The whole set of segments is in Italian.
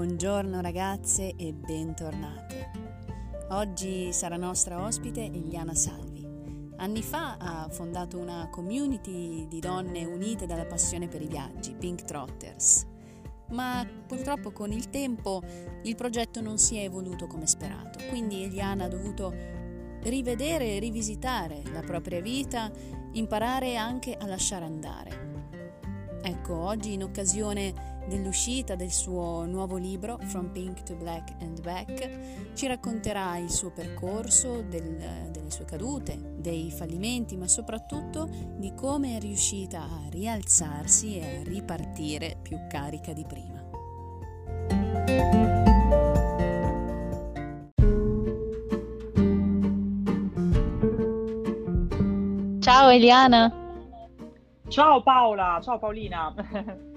Buongiorno ragazze e bentornate. Oggi sarà nostra ospite Eliana Salvi. Anni fa ha fondato una community di donne unite dalla passione per i viaggi, Pink Trotters. Ma purtroppo con il tempo il progetto non si è evoluto come sperato, quindi Eliana ha dovuto rivedere e rivisitare la propria vita, imparare anche a lasciare andare. Ecco, oggi in occasione dell'uscita del suo nuovo libro From Pink to Black and Back ci racconterà il suo percorso, del, delle sue cadute, dei fallimenti, ma soprattutto di come è riuscita a rialzarsi e a ripartire più carica di prima. Ciao Eliana! Ciao Paola, ciao Paolina!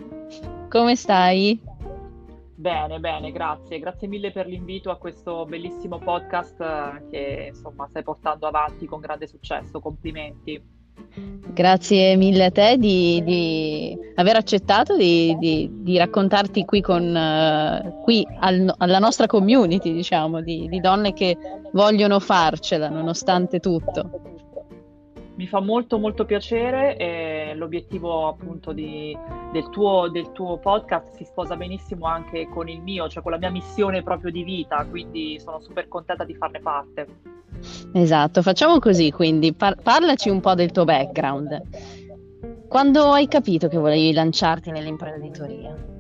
Come stai? Bene, bene, grazie. Grazie mille per l'invito a questo bellissimo podcast eh, che insomma stai portando avanti con grande successo. Complimenti. Grazie mille a te di, di aver accettato di, di, di, raccontarti qui, con, uh, qui al, alla nostra community, diciamo, di, donne che vogliono farcela nonostante tutto. Mi fa molto molto piacere e l'obiettivo appunto di, del, tuo, del, tuo, podcast si sposa benissimo anche con il mio, cioè con la mia missione proprio di vita, quindi sono super contenta di farne parte. Esatto, facciamo così quindi, par- parlaci un po' del tuo background. Quando hai capito che volevi lanciarti nell'imprenditoria?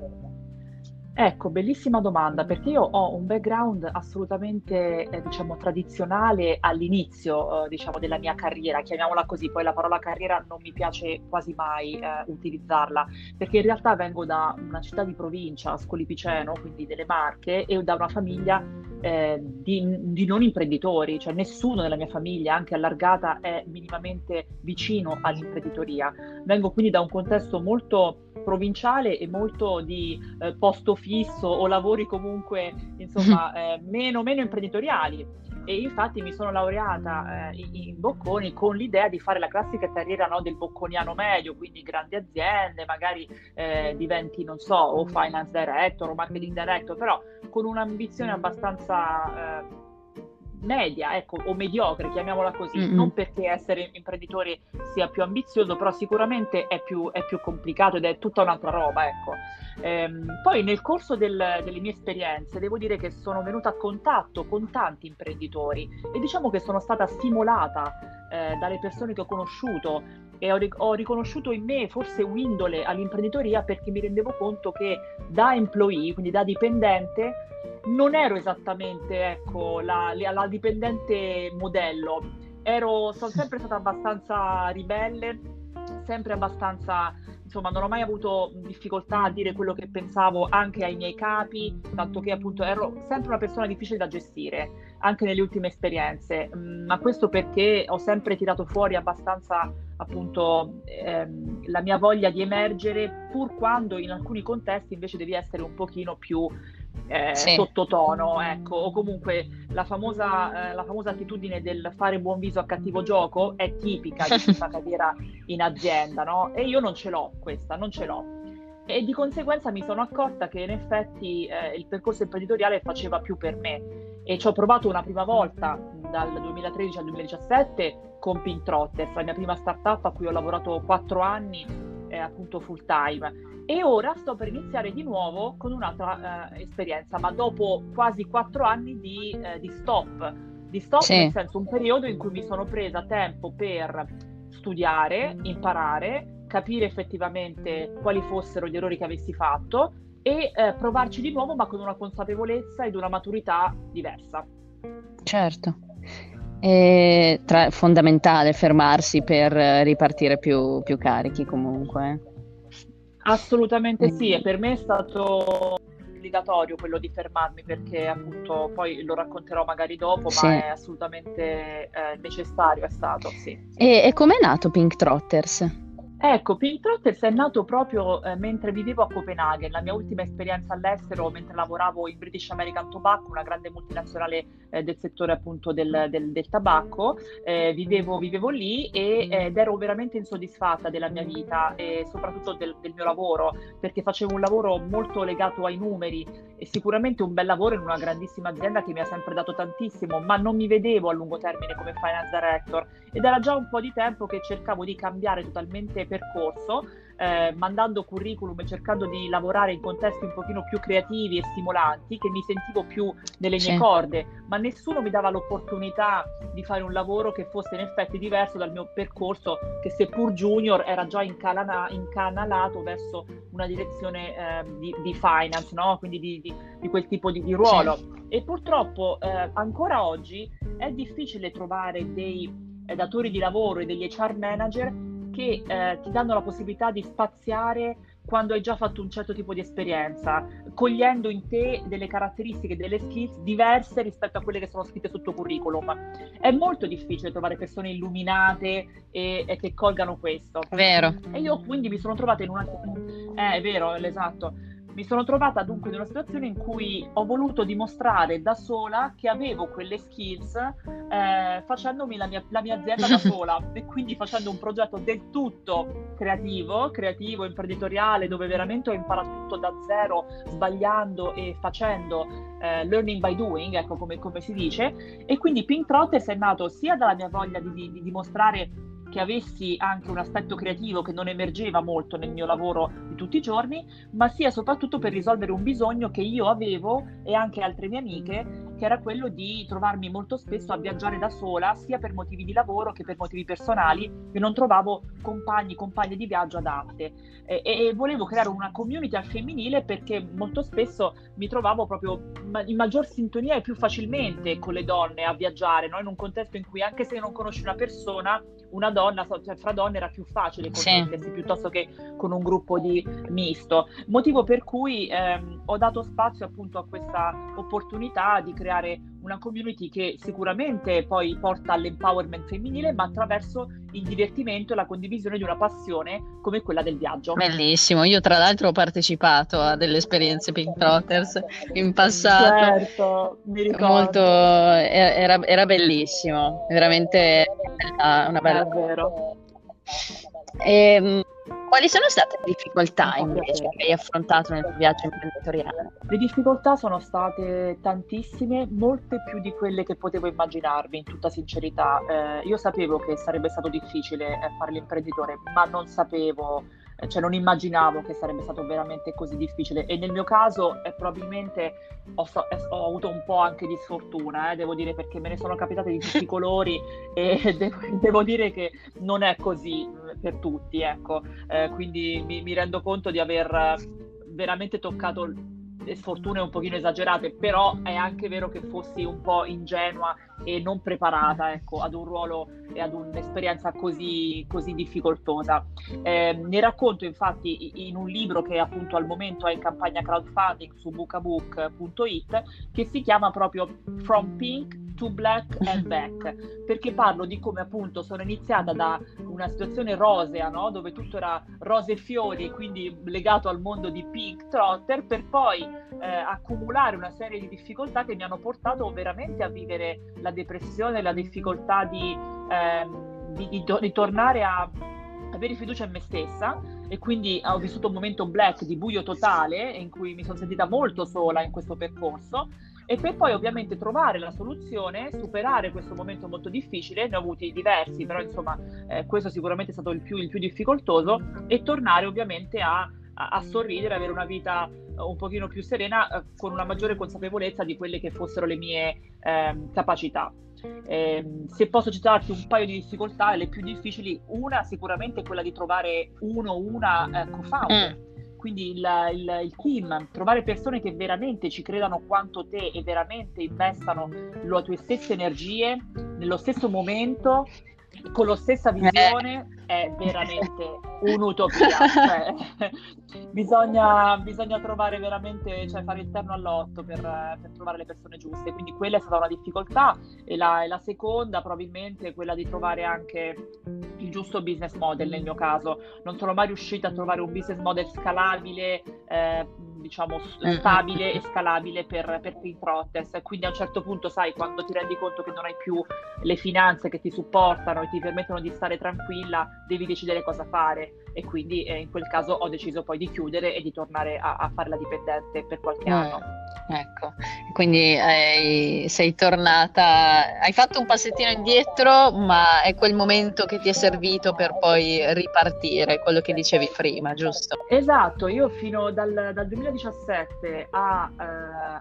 Ecco, bellissima domanda, perché io ho un background assolutamente, eh, diciamo, tradizionale all'inizio, eh, diciamo, della mia carriera, chiamiamola così, poi la parola carriera non mi piace quasi mai eh, utilizzarla, perché in realtà vengo da una città di provincia, Scolipiceno, quindi delle Marche, e da una famiglia eh, di, di, non imprenditori, cioè nessuno nella mia famiglia, anche allargata, è minimamente vicino all'imprenditoria. Vengo quindi da un contesto molto provinciale e molto di eh, posto fisso o lavori comunque insomma eh, meno, meno imprenditoriali. E infatti mi sono laureata eh, in Bocconi con l'idea di fare la classica carriera no, del bocconiano medio, quindi grandi aziende, magari eh, diventi, non so, o finance director o marketing director, però con un'ambizione abbastanza eh, media, ecco, o mediocre, chiamiamola così, mm-hmm. non perché essere imprenditore sia più ambizioso, però sicuramente è più, è più complicato ed è tutta un'altra roba, ecco. Ehm, poi nel corso del, delle mie esperienze devo dire che sono venuta a contatto con tanti imprenditori e diciamo che sono stata stimolata eh, dalle persone che ho conosciuto e ho, ho, riconosciuto in me forse un'indole all'imprenditoria perché mi rendevo conto che da employee, quindi da dipendente, non ero esattamente ecco, la, la dipendente modello, ero, sono sempre stata abbastanza ribelle, sempre abbastanza, insomma, non ho mai avuto difficoltà a dire quello che pensavo anche ai miei capi, tanto che appunto ero sempre una persona difficile da gestire, anche nelle ultime esperienze, mm, ma questo perché ho sempre tirato fuori abbastanza appunto ehm, la mia voglia di emergere, pur quando in alcuni contesti invece devi essere un pochino più eh, sì. sottotono, ecco, o comunque la famosa, eh, la famosa, attitudine del fare buon viso a cattivo gioco è tipica di fa carriera in azienda, no? E io non ce l'ho questa, non ce l'ho. E di conseguenza mi sono accorta che in effetti eh, il percorso imprenditoriale faceva più per me e ci ho provato una prima volta dal 2013 al 2017 con Pink Trotters, la mia prima startup a cui ho lavorato quattro anni eh, appunto full time e ora sto per iniziare di nuovo con un'altra eh, esperienza, ma dopo quasi quattro anni di, eh, di stop. Di stop sì. nel senso un periodo in cui mi sono presa tempo per studiare, imparare, capire effettivamente quali fossero gli errori che avessi fatto e eh, provarci di nuovo, ma con una consapevolezza ed una maturità diversa. Certo. È tra- fondamentale fermarsi per ripartire più, più carichi comunque. Assolutamente sì, e per me è stato obbligatorio quello di fermarmi perché appunto poi lo racconterò magari dopo, sì. ma è assolutamente eh, necessario, è stato, sì. E, e com'è nato Pink Trotters? Ecco, Pink Trotters è nato proprio eh, mentre vivevo a Copenaghen, la mia ultima esperienza all'estero, mentre lavoravo in British American Tobacco, una grande multinazionale eh, del settore appunto del, del, del tabacco. Eh, vivevo, vivevo, lì e, ed ero veramente insoddisfatta della mia vita e soprattutto del, del, mio lavoro, perché facevo un lavoro molto legato ai numeri sicuramente un bel lavoro in una grandissima azienda che mi ha sempre dato tantissimo, ma non mi vedevo a lungo termine come finance director. Ed era già un po' di tempo che cercavo di cambiare totalmente percorso eh, mandando curriculum e cercando di lavorare in contesti un pochino più creativi e stimolanti, che mi sentivo più nelle mie sì. corde, ma nessuno mi dava l'opportunità di fare un lavoro che fosse in effetti diverso dal mio percorso, che seppur junior era già incalana- incanalato verso una direzione eh, di, di, finance, no? quindi di, di, di, quel tipo di, ruolo. Sì. E purtroppo eh, ancora oggi è difficile trovare dei eh, datori di lavoro e degli HR manager che eh, ti danno la possibilità di spaziare quando hai già fatto un certo tipo di esperienza, cogliendo in te delle caratteristiche, delle skills diverse rispetto a quelle che sono scritte sul tuo curriculum. È molto difficile trovare persone illuminate e, e che colgano questo. Vero. E io quindi mi sono trovata in una... Eh, è vero, esatto mi sono trovata dunque in una situazione in cui ho voluto dimostrare da sola che avevo quelle skills eh, facendomi la mia, la mia, azienda da sola e quindi facendo un progetto del tutto creativo, creativo, imprenditoriale, dove veramente ho imparato tutto da zero, sbagliando e facendo eh, learning by doing, ecco come, come, si dice. E quindi Pink Trotters è nato sia dalla mia voglia di, di, di dimostrare che avessi anche un aspetto creativo che non emergeva molto nel mio lavoro di tutti i giorni, ma sia soprattutto per risolvere un bisogno che io avevo e anche altre mie amiche, che era quello di trovarmi molto spesso a viaggiare da sola, sia per motivi di lavoro che per motivi personali, e non trovavo compagni, compagne di viaggio adatte. E, e volevo creare una community al femminile perché molto spesso mi trovavo proprio in maggior sintonia e più facilmente con le donne a viaggiare, no? in un contesto in cui anche se non conosci una persona, una donna, cioè fra donne era più facile connettersi sì. piuttosto che con un gruppo di misto. Motivo per cui ehm, ho dato spazio appunto a questa opportunità di creare una community che sicuramente poi porta all'empowerment femminile, ma attraverso il divertimento e la condivisione di una passione come quella del viaggio. Bellissimo, io tra l'altro ho partecipato a delle esperienze Pink Trotters in passato. Certo, mi ricordo. Molto, era, era bellissimo, veramente una bella... È vero. E, ehm, quali sono state le difficoltà invece che hai affrontato nel tuo viaggio imprenditoriale? Le difficoltà sono state tantissime, molte più di quelle che potevo immaginarmi, in tutta sincerità. Eh, io sapevo che sarebbe stato difficile eh, fare l'imprenditore, ma non sapevo cioè non immaginavo che sarebbe stato veramente così difficile. E nel mio caso eh, probabilmente ho, ho, avuto un po' anche di sfortuna, eh, devo dire perché me ne sono capitate di tutti i colori e devo, devo, dire che non è così mm, per tutti, ecco, eh, quindi mi, mi rendo conto di aver veramente toccato sfortune un pochino esagerate, però è anche vero che fossi un po' ingenua e non preparata ecco, ad un ruolo e ad un'esperienza così, così difficoltosa. Eh, ne racconto infatti in un libro che appunto al momento è in campagna crowdfunding su bookabook.it che si chiama proprio From Pink to Black and Back, perché parlo di come appunto sono iniziata da una situazione rosea, no? dove tutto era rose e fiori, quindi legato al mondo di Pink Trotter, per poi eh, accumulare una serie di difficoltà che mi hanno portato veramente a vivere la depressione, la difficoltà di, ehm, di, di, di tornare a avere fiducia in me stessa e quindi ho vissuto un momento black di buio totale in cui mi sono sentita molto sola in questo percorso e per poi ovviamente trovare la soluzione, superare questo momento molto difficile, ne ho avuti diversi, però insomma eh, questo sicuramente è stato il più, il più difficoltoso e tornare ovviamente a, a, sorridere, avere una vita eh, un pochino più serena eh, con una maggiore consapevolezza di quelle che fossero le mie eh, capacità. Eh, se posso citarti un paio di difficoltà, le più difficili, una sicuramente è quella di trovare uno o una eh, co-founder. Mm quindi il, il, il, team, trovare persone che veramente ci credano quanto te e veramente investano le tue stesse energie nello stesso momento con la stessa visione è veramente un'utopia. cioè, bisogna, bisogna, trovare veramente, cioè fare il terno all'otto per, per, trovare le persone giuste. Quindi quella è stata una difficoltà. E la, e la, seconda, probabilmente, è quella di trovare anche il giusto business model nel mio caso. Non sono mai riuscita a trovare un business model scalabile. Eh, diciamo mm. stabile e scalabile per, per Pink Protest. Quindi a un certo punto, sai, quando ti rendi conto che non hai più le finanze che ti supportano e ti permettono di stare tranquilla, devi decidere cosa fare. E quindi eh, in quel caso ho deciso poi di chiudere e di tornare a, a fare la dipendente per qualche mm. anno. Ecco, quindi eh, sei tornata, hai fatto un passettino indietro, ma è quel momento che ti è servito per poi ripartire, quello che dicevi prima, giusto? Esatto, io fino dal, dal 2017 a, eh,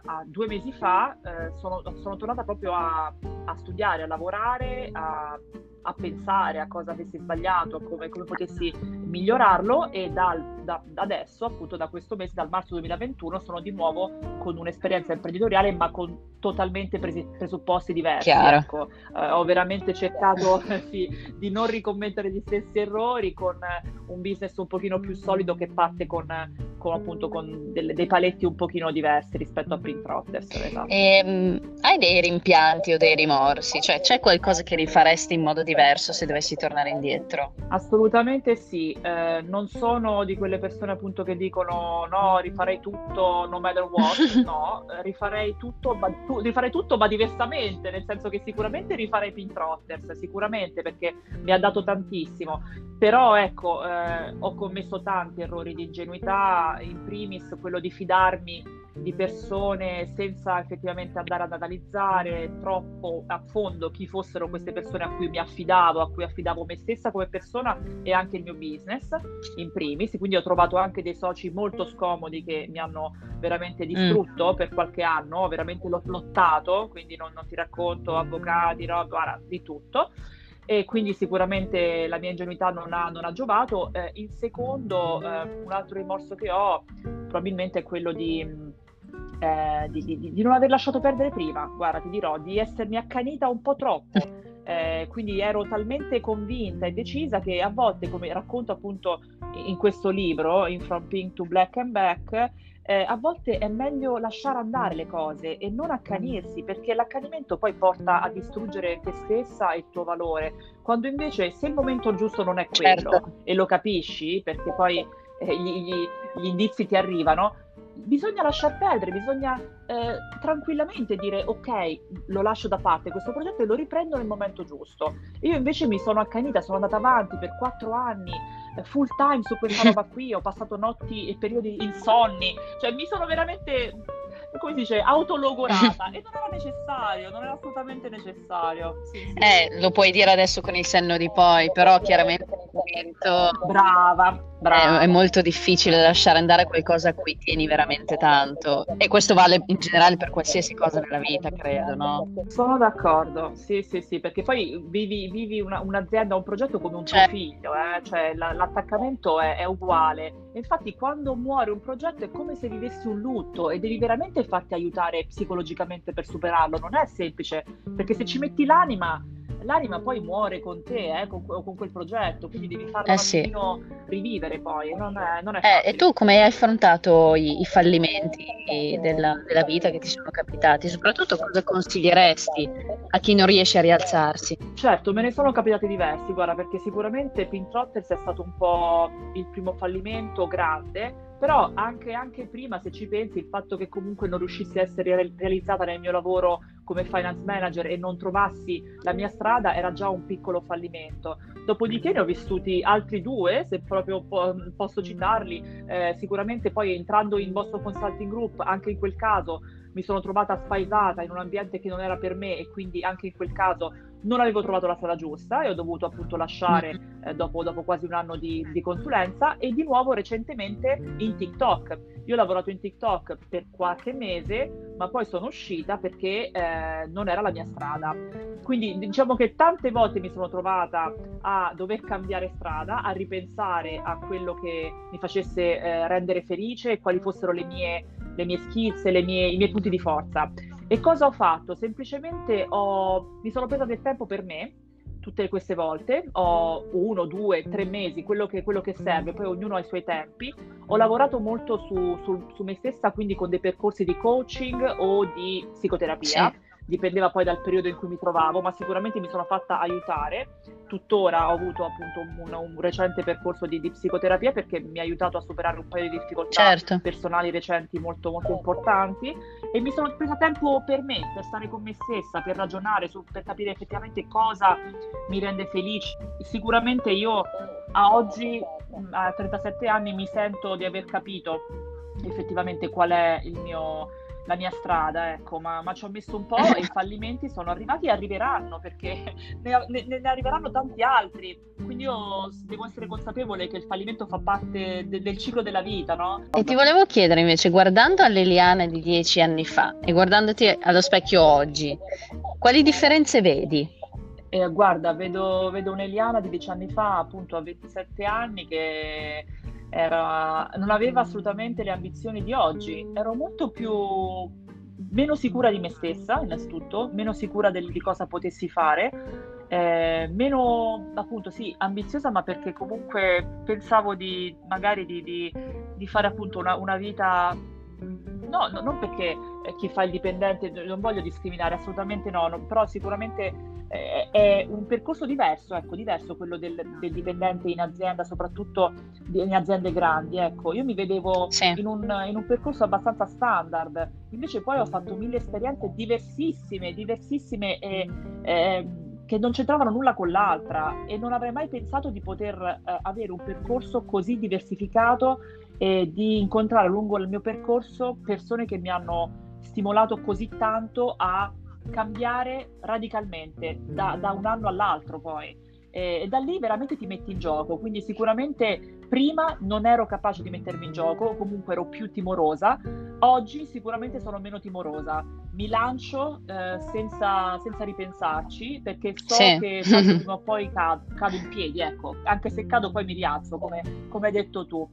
a, due mesi fa eh, sono, sono, tornata proprio a, a studiare, a lavorare, a a pensare a cosa avessi sbagliato, come, come potessi migliorarlo e dal, da, adesso, appunto da questo mese, dal marzo 2021, sono di nuovo con un'esperienza imprenditoriale ma con totalmente presi, presupposti diversi. Ecco. Eh, ho veramente cercato sì, di non ricommettere gli stessi errori con un business un pochino più solido che parte con, con appunto con delle, dei paletti un pochino diversi rispetto a Print Trotters. Esatto. E, um, hai dei rimpianti o dei rimorsi? Cioè c'è qualcosa che rifaresti in modo diverso se dovessi tornare indietro? Assolutamente sì. Eh, non sono di quelle persone appunto che dicono no, rifarei tutto no matter what. no, rifarei tutto, ma, tu, rifarei tutto ma diversamente, nel senso che sicuramente rifarei Print Trotters, sicuramente perché mi ha dato tantissimo. Però ecco, eh, ho commesso tanti errori di ingenuità, in primis quello di fidarmi di persone senza effettivamente andare ad analizzare troppo a fondo chi fossero queste persone a cui mi affidavo, a cui affidavo me stessa come persona e anche il mio business in primis. Quindi ho trovato anche dei soci molto scomodi che mi hanno veramente distrutto mm. per qualche anno, ho veramente lottato, quindi non, non ti racconto avvocati, no, guarda, di tutto e quindi sicuramente la mia ingenuità non ha, non ha giovato. Eh, in secondo, eh, un altro rimorso che ho probabilmente è quello di, eh, di, di, di, non aver lasciato perdere prima. Guarda, ti dirò, di essermi accanita un po' troppo. Eh, quindi ero talmente convinta e decisa che a volte, come racconto appunto in questo libro, In From Pink to Black and Back, eh, a volte è meglio lasciare andare le cose e non accanirsi, perché l'accanimento poi porta a distruggere te stessa e il tuo valore, quando invece se il momento giusto non è quello certo. e lo capisci, perché poi eh, gli, gli, gli indizi ti arrivano, bisogna lasciar perdere, bisogna eh, tranquillamente dire ok, lo lascio da parte questo progetto e lo riprendo nel momento giusto. Io invece mi sono accanita, sono andata avanti per quattro anni eh, full time su questa roba qui, ho passato notti e periodi insonni, cioè mi sono veramente come si dice, autologorata e non era necessario, non era assolutamente necessario. Sì, sì. Eh, lo puoi dire adesso con il senno di poi, però chiaramente. Brava, brava. È, molto difficile lasciare andare qualcosa a cui tieni veramente tanto e questo vale in generale per qualsiasi cosa nella vita, credo, no? Sono d'accordo, sì, sì, sì, perché poi vivi, vivi una, un'azienda, un progetto come un cioè. tuo figlio, eh? cioè la, l'attaccamento è, è uguale. Infatti quando muore un progetto è come se vivessi un lutto e devi veramente farti aiutare psicologicamente per superarlo, non è semplice, perché se ci metti l'anima l'anima poi muore con te, eh, con, con, quel progetto, quindi devi farlo eh sì. rivivere poi, non è, non è eh, E tu come hai affrontato i, i fallimenti della, della, vita che ti sono capitati? Soprattutto cosa consiglieresti a chi non riesce a rialzarsi? Certo, me ne sono capitati diversi, guarda, perché sicuramente Pin Trotters è stato un po' il primo fallimento grande, però anche, anche, prima, se ci pensi, il fatto che comunque non riuscissi a essere realizzata nel mio lavoro come finance manager e non trovassi la mia strada era già un piccolo fallimento. Dopodiché ne ho vissuti altri due, se proprio po- posso citarli, eh, sicuramente poi entrando in vostro consulting group, anche in quel caso mi sono trovata spaesata in un ambiente che non era per me e quindi anche in quel caso non avevo trovato la strada giusta e ho dovuto appunto lasciare mm-hmm. eh, dopo, dopo, quasi un anno di, di, consulenza e di nuovo recentemente in TikTok. Io ho lavorato in TikTok per qualche mese, ma poi sono uscita perché eh, non era la mia strada. Quindi diciamo che tante volte mi sono trovata a dover cambiare strada, a ripensare a quello che mi facesse eh, rendere felice e quali fossero le mie, le mie le mie, i miei punti di forza. E cosa ho fatto? Semplicemente ho, mi sono presa del tempo per me tutte queste volte, ho uno, due, tre mesi, quello che, quello che serve, poi ognuno ha i suoi tempi. Ho lavorato molto su, su, su me stessa, quindi con dei percorsi di coaching o di psicoterapia. Sì dipendeva poi dal periodo in cui mi trovavo, ma sicuramente mi sono fatta aiutare. Tuttora ho avuto appunto un, un recente percorso di, di, psicoterapia perché mi ha aiutato a superare un paio di difficoltà certo. personali recenti molto, molto importanti e mi sono presa tempo per me, per stare con me stessa, per ragionare, su, per capire effettivamente cosa mi rende felice. Sicuramente io a oggi, a 37 anni, mi sento di aver capito effettivamente qual è il mio la mia strada, ecco, ma, ma, ci ho messo un po' e i fallimenti sono arrivati e arriveranno perché ne, ne, ne, arriveranno tanti altri. Quindi io devo essere consapevole che il fallimento fa parte de, del ciclo della vita, no? E ti volevo chiedere invece, guardando all'Eliana di dieci anni fa e guardandoti allo specchio oggi, quali differenze vedi? Eh, guarda, vedo, vedo un'Eliana di dieci anni fa, appunto a 27 anni, che era, non aveva assolutamente le ambizioni di oggi, ero molto più meno sicura di me stessa, innanzitutto, meno sicura del, di cosa potessi fare, eh, meno appunto sì, ambiziosa, ma perché comunque pensavo di magari di, di, di fare appunto una, una vita no, no, non perché eh, chi fa il dipendente, non voglio discriminare, assolutamente no, no però sicuramente eh, è un percorso diverso, ecco, diverso quello del, del, dipendente in azienda, soprattutto in aziende grandi. Ecco, io mi vedevo sì. in, un, in, un, percorso abbastanza standard, invece poi ho fatto mille esperienze diversissime, diversissime e, eh, che non c'entravano nulla con l'altra e non avrei mai pensato di poter eh, avere un percorso così diversificato e di incontrare lungo il mio percorso persone che mi hanno stimolato così tanto a cambiare radicalmente da, da un anno all'altro poi. E da lì veramente ti metti in gioco, quindi sicuramente prima non ero capace di mettermi in gioco, comunque ero più timorosa, oggi sicuramente sono meno timorosa, mi lancio eh, senza, senza, ripensarci perché so sì. che prima o poi cado, cado, in piedi, ecco, anche se cado poi mi rialzo, come, come hai detto tu.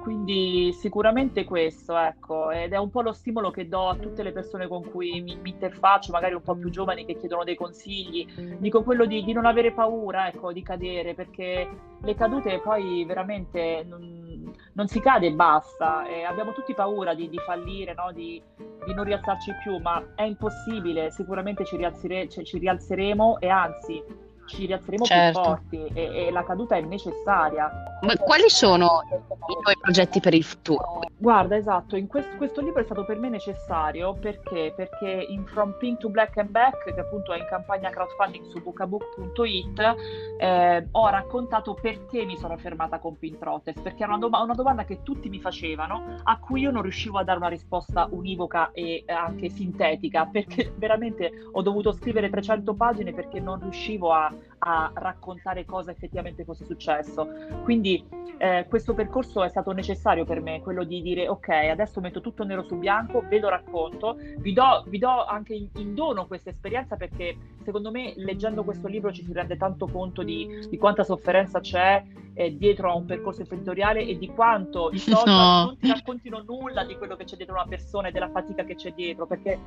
Quindi sicuramente questo, ecco, ed è un po' lo stimolo che do a tutte le persone con cui mi, mi interfaccio, magari un po' più giovani che chiedono dei consigli. Dico quello di, di non avere paura, ecco, di cadere, perché le cadute poi veramente non, non si cade e basta. E abbiamo tutti paura di, di fallire, no? di, di, non rialzarci più, ma è impossibile, sicuramente ci, rialzere, ci rialzeremo e anzi ci rialzeremo certo. più forti e, e, la caduta è necessaria. Ma quali sono i tuoi progetti per il futuro? Guarda, esatto, in questo, questo libro è stato per me necessario perché? Perché in From Pink to Black and Back, che appunto è in campagna crowdfunding su bookabook.it, eh, ho raccontato perché mi sono fermata con Pinterest, perché era una, dom- una, domanda che tutti mi facevano, a cui io non riuscivo a dare una risposta univoca e anche sintetica, perché veramente ho dovuto scrivere 300 pagine perché non riuscivo a a raccontare cosa effettivamente fosse successo. Quindi eh, questo percorso è stato necessario per me, quello di dire ok, adesso metto tutto nero su bianco, vedo racconto, vi do, vi do anche in, in, dono questa esperienza perché secondo me leggendo questo libro ci si rende tanto conto di, di quanta sofferenza c'è eh, dietro a un percorso imprenditoriale e di quanto i social no. non ti raccontino nulla di quello che c'è dietro una persona e della fatica che c'è dietro, perché,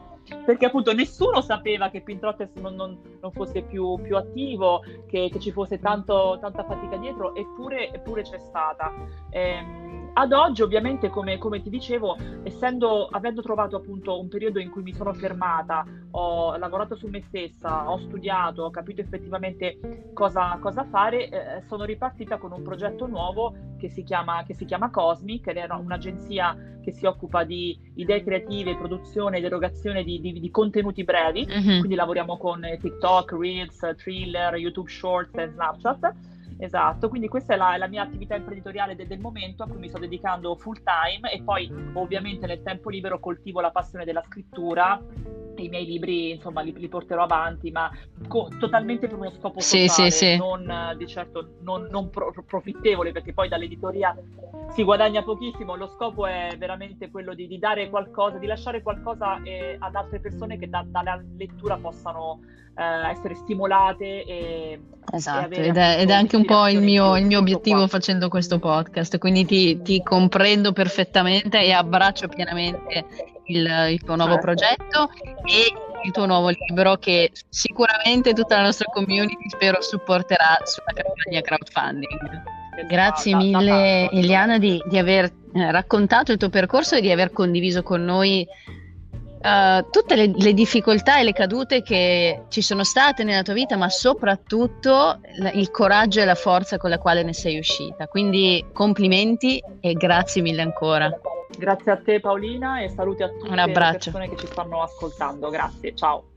perché appunto nessuno sapeva che Pinterest non, non, non fosse più, più attivo, che, che, ci fosse tanto, tanta fatica dietro, eppure, eppure c'è stata. Eh, ad oggi, ovviamente, come, come, ti dicevo, essendo, avendo trovato appunto un periodo in cui mi sono fermata, ho lavorato su me stessa, ho studiato, ho capito effettivamente cosa, cosa fare, eh, sono ripartita con un progetto nuovo che si chiama, che si chiama Cosmic, ed è un'agenzia che si occupa di idee creative, produzione ed erogazione di, di, di contenuti brevi, mm-hmm. quindi lavoriamo con TikTok, Reels, Thriller, YouTube Shorts e Snapchat Esatto, quindi questa è la, la mia attività imprenditoriale de, del momento a cui mi sto dedicando full time e poi ovviamente nel tempo libero coltivo la passione della scrittura i miei libri insomma li, li porterò avanti ma co- totalmente per uno scopo sociale sì, sì, sì. non di certo non, non pro- profittevole perché poi dall'editoria si guadagna pochissimo lo scopo è veramente quello di, di dare qualcosa di lasciare qualcosa eh, ad altre persone che da, dalla lettura possano eh, essere stimolate e, esatto e ed, è, ed, è, anche un po' il mio, il mio obiettivo qua. facendo questo podcast quindi ti, ti comprendo perfettamente e abbraccio pienamente il, il tuo nuovo certo. progetto e il tuo nuovo libro che sicuramente tutta la nostra community spero supporterà sulla campagna crowdfunding. Grazie mille Eliana di, di aver eh, raccontato il tuo percorso e di aver condiviso con noi uh, tutte le, le, difficoltà e le cadute che ci sono state nella tua vita, ma soprattutto la, il coraggio e la forza con la quale ne sei uscita. Quindi complimenti e grazie mille ancora. Grazie a te Paolina e saluti a tutte le persone che ci stanno ascoltando. Grazie, ciao.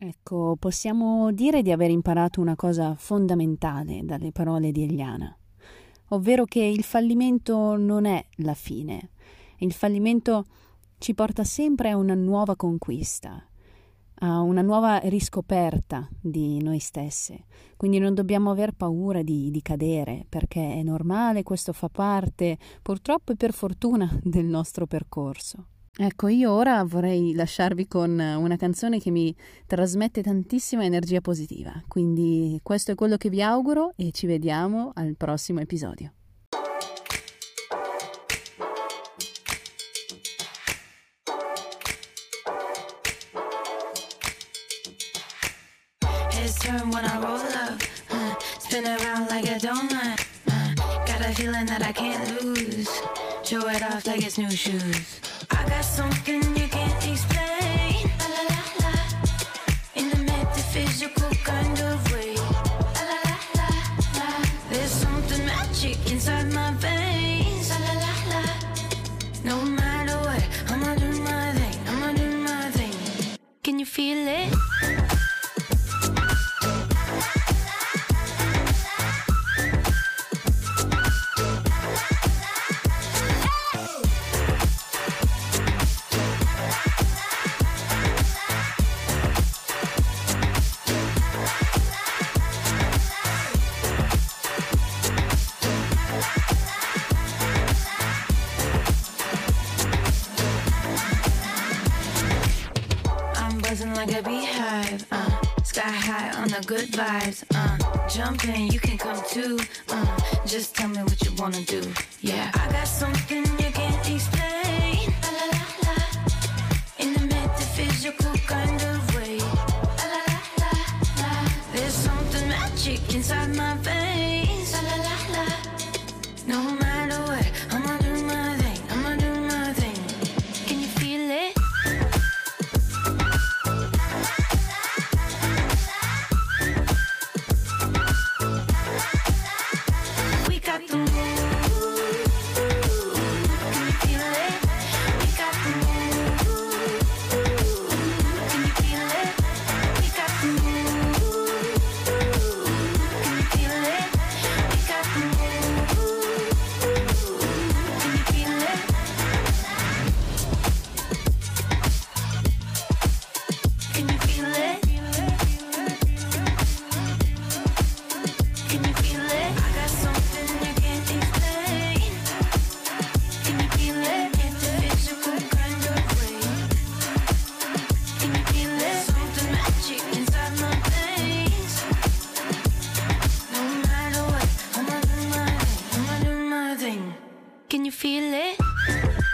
Ecco, possiamo dire di aver imparato una cosa fondamentale dalle parole di Eliana, ovvero che il fallimento non è la fine. Il fallimento ci porta sempre a una nuova conquista, a una nuova riscoperta di noi stesse. Quindi non dobbiamo aver paura di, di, cadere, perché è normale, questo fa parte, purtroppo e per fortuna, del nostro percorso. Ecco, io ora vorrei lasciarvi con una canzone che mi trasmette tantissima energia positiva, quindi questo è quello che vi auguro e ci vediamo al prossimo episodio. Feeling that I can't lose. Show it off like it's new shoes. I got something you can't explain. Good vibes. Uh, jump in, you can come too. Uh, just tell me what you wanna do. Yeah, I got something you can't explain. Can you feel it?